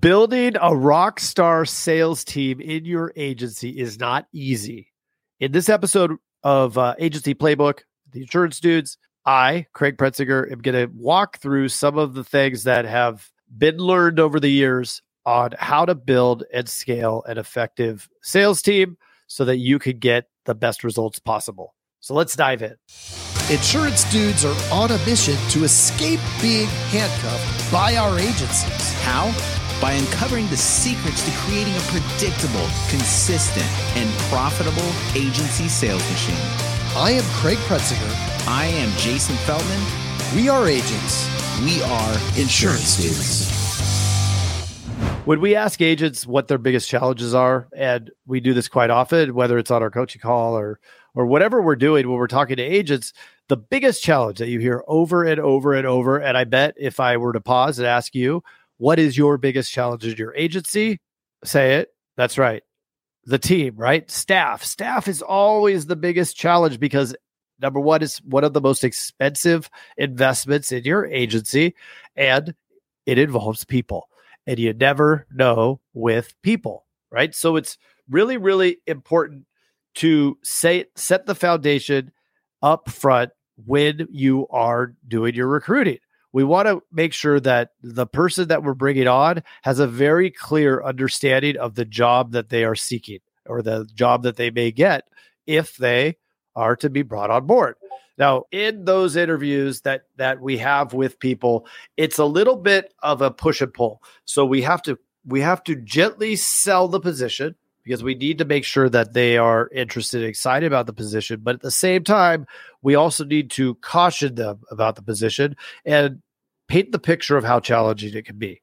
Building a rock star sales team in your agency is not easy. In this episode of uh, Agency Playbook, the Insurance Dudes, I, Craig Pretzinger, am going to walk through some of the things that have been learned over the years on how to build and scale an effective sales team so that you can get the best results possible. So let's dive in. Insurance dudes are on a mission to escape being handcuffed by our agencies. How? By uncovering the secrets to creating a predictable, consistent, and profitable agency sales machine. I am Craig Pretzinger. I am Jason Feldman. We are agents. We are insurance dudes. When we ask agents what their biggest challenges are, and we do this quite often, whether it's on our coaching call or or whatever we're doing when we're talking to agents, the biggest challenge that you hear over and over and over, and I bet if I were to pause and ask you, what is your biggest challenge in your agency? Say it. That's right. The team, right? Staff. Staff is always the biggest challenge because number one is one of the most expensive investments in your agency and it involves people. And you never know with people, right? So it's really, really important to say set the foundation up front when you are doing your recruiting we want to make sure that the person that we're bringing on has a very clear understanding of the job that they are seeking or the job that they may get if they are to be brought on board. Now, in those interviews that that we have with people, it's a little bit of a push and pull. So we have to we have to gently sell the position because we need to make sure that they are interested and excited about the position. But at the same time, we also need to caution them about the position and paint the picture of how challenging it can be.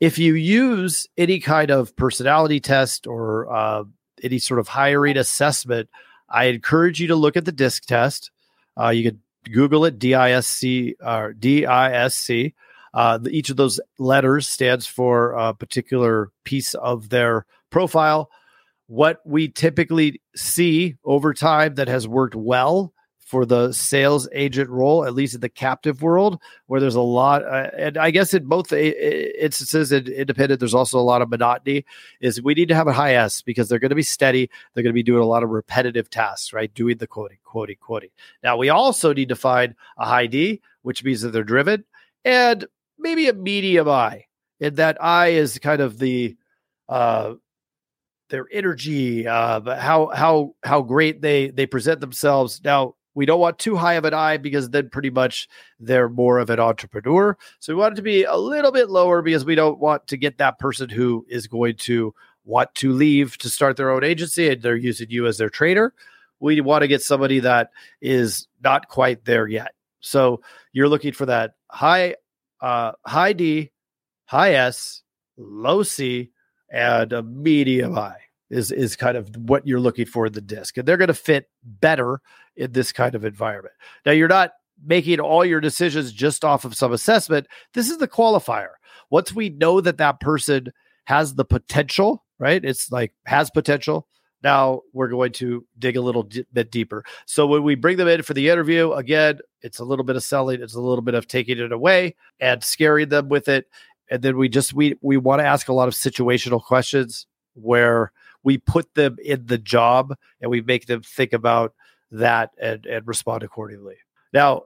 If you use any kind of personality test or uh, any sort of hiring assessment, I encourage you to look at the DISC test. Uh, you could Google it, DISC or DISC. Uh, each of those letters stands for a particular piece of their profile what we typically see over time that has worked well for the sales agent role, at least in the captive world, where there's a lot, uh, and I guess in both instances in independent, there's also a lot of monotony. Is we need to have a high S because they're going to be steady. They're going to be doing a lot of repetitive tasks, right? Doing the quoting, quoting, quoting. Now we also need to find a high D, which means that they're driven, and maybe a medium I. And that I is kind of the uh, their energy, uh, how how how great they they present themselves. Now we don't want too high of an I because then pretty much they're more of an entrepreneur. So we want it to be a little bit lower because we don't want to get that person who is going to want to leave to start their own agency and they're using you as their trainer. We want to get somebody that is not quite there yet. So you're looking for that high uh high D, high S, low C, and a medium I is is kind of what you're looking for in the disc, and they're going to fit better in this kind of environment. Now, you're not making all your decisions just off of some assessment. This is the qualifier. Once we know that that person has the potential, right? It's like has potential. Now we're going to dig a little d- bit deeper. So when we bring them in for the interview, again, it's a little bit of selling, it's a little bit of taking it away and scaring them with it and then we just we we want to ask a lot of situational questions where we put them in the job and we make them think about that and and respond accordingly now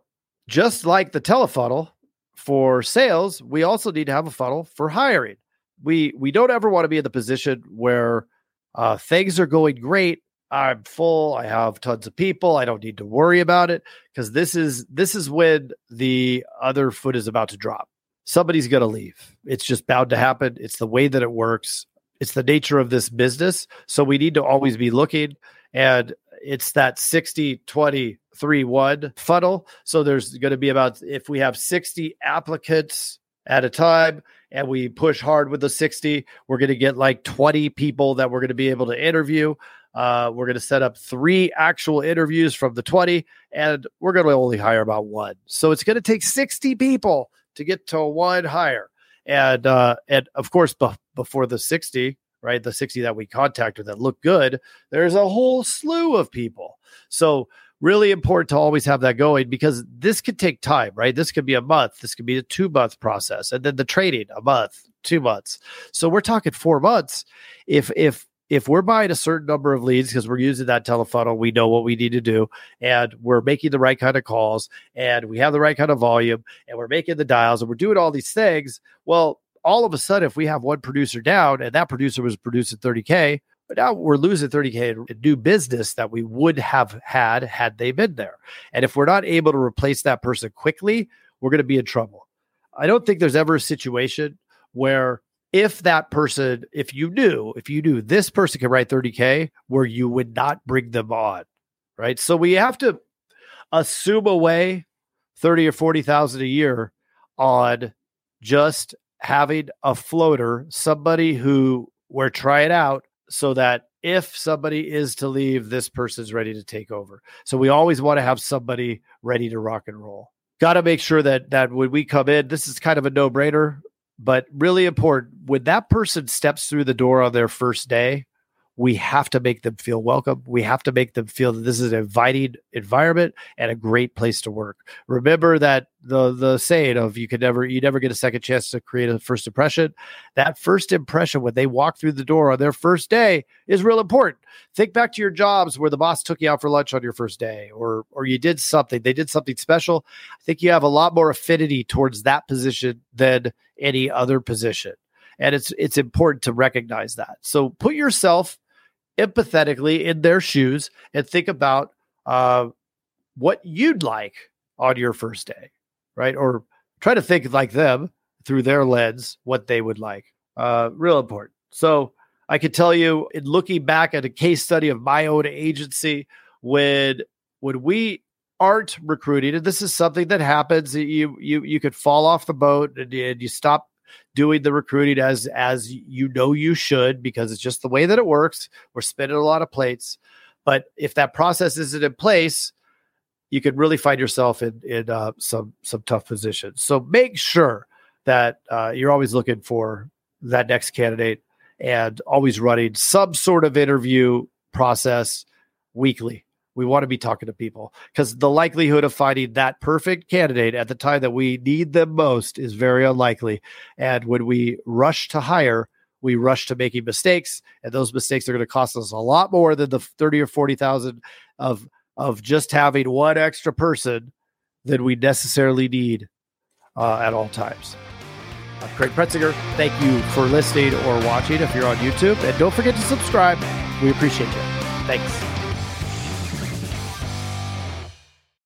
just like the telefunnel for sales we also need to have a funnel for hiring we we don't ever want to be in the position where uh, things are going great i'm full i have tons of people i don't need to worry about it because this is this is when the other foot is about to drop somebody's going to leave. It's just bound to happen. It's the way that it works. It's the nature of this business. So we need to always be looking. And it's that 60, 20, 3, 1 funnel. So there's going to be about, if we have 60 applicants at a time and we push hard with the 60, we're going to get like 20 people that we're going to be able to interview. Uh, we're going to set up three actual interviews from the 20, and we're going to only hire about one. So it's going to take 60 people to get to one hire. And uh, and of course, be- before the 60, right, the 60 that we contacted that look good, there's a whole slew of people. So really important to always have that going because this could take time, right? This could be a month, this could be a two month process, and then the trading a month, two months. So we're talking four months. If if if we're buying a certain number of leads because we're using that telefunnel, we know what we need to do, and we're making the right kind of calls, and we have the right kind of volume, and we're making the dials, and we're doing all these things. Well, all of a sudden, if we have one producer down, and that producer was producing 30k, but now we're losing 30K in new business that we would have had had they been there. And if we're not able to replace that person quickly, we're going to be in trouble. I don't think there's ever a situation where if that person, if you knew, if you knew this person can write 30K, where you would not bring them on. Right. So we have to assume away 30 or 40,000 a year on just having a floater, somebody who we're trying out so that if somebody is to leave, this person's ready to take over. So we always want to have somebody ready to rock and roll. Got to make sure that that when we come in, this is kind of a no brainer, but really important. When that person steps through the door on their first day, we have to make them feel welcome. We have to make them feel that this is an inviting environment and a great place to work. Remember that the the saying of you could never you never get a second chance to create a first impression. That first impression when they walk through the door on their first day is real important. Think back to your jobs where the boss took you out for lunch on your first day or or you did something, they did something special. I think you have a lot more affinity towards that position than any other position and it's it's important to recognize that. So put yourself empathetically in their shoes and think about uh, what you'd like on your first day, right? Or try to think like them through their lens, what they would like. Uh, real important. So I could tell you, in looking back at a case study of my own agency, when when we aren't recruiting, and this is something that happens, you you you could fall off the boat and, and you stop doing the recruiting as as you know you should because it's just the way that it works. We're spinning a lot of plates, but if that process isn't in place, you could really find yourself in in uh, some some tough positions. So make sure that uh, you're always looking for that next candidate and always running some sort of interview process weekly we want to be talking to people because the likelihood of finding that perfect candidate at the time that we need them most is very unlikely. And when we rush to hire, we rush to making mistakes, and those mistakes are going to cost us a lot more than the thirty or forty thousand of of just having one extra person than we necessarily need uh, at all times. I'm Craig Pretzinger. Thank you for listening or watching if you're on YouTube, and don't forget to subscribe. We appreciate you. Thanks.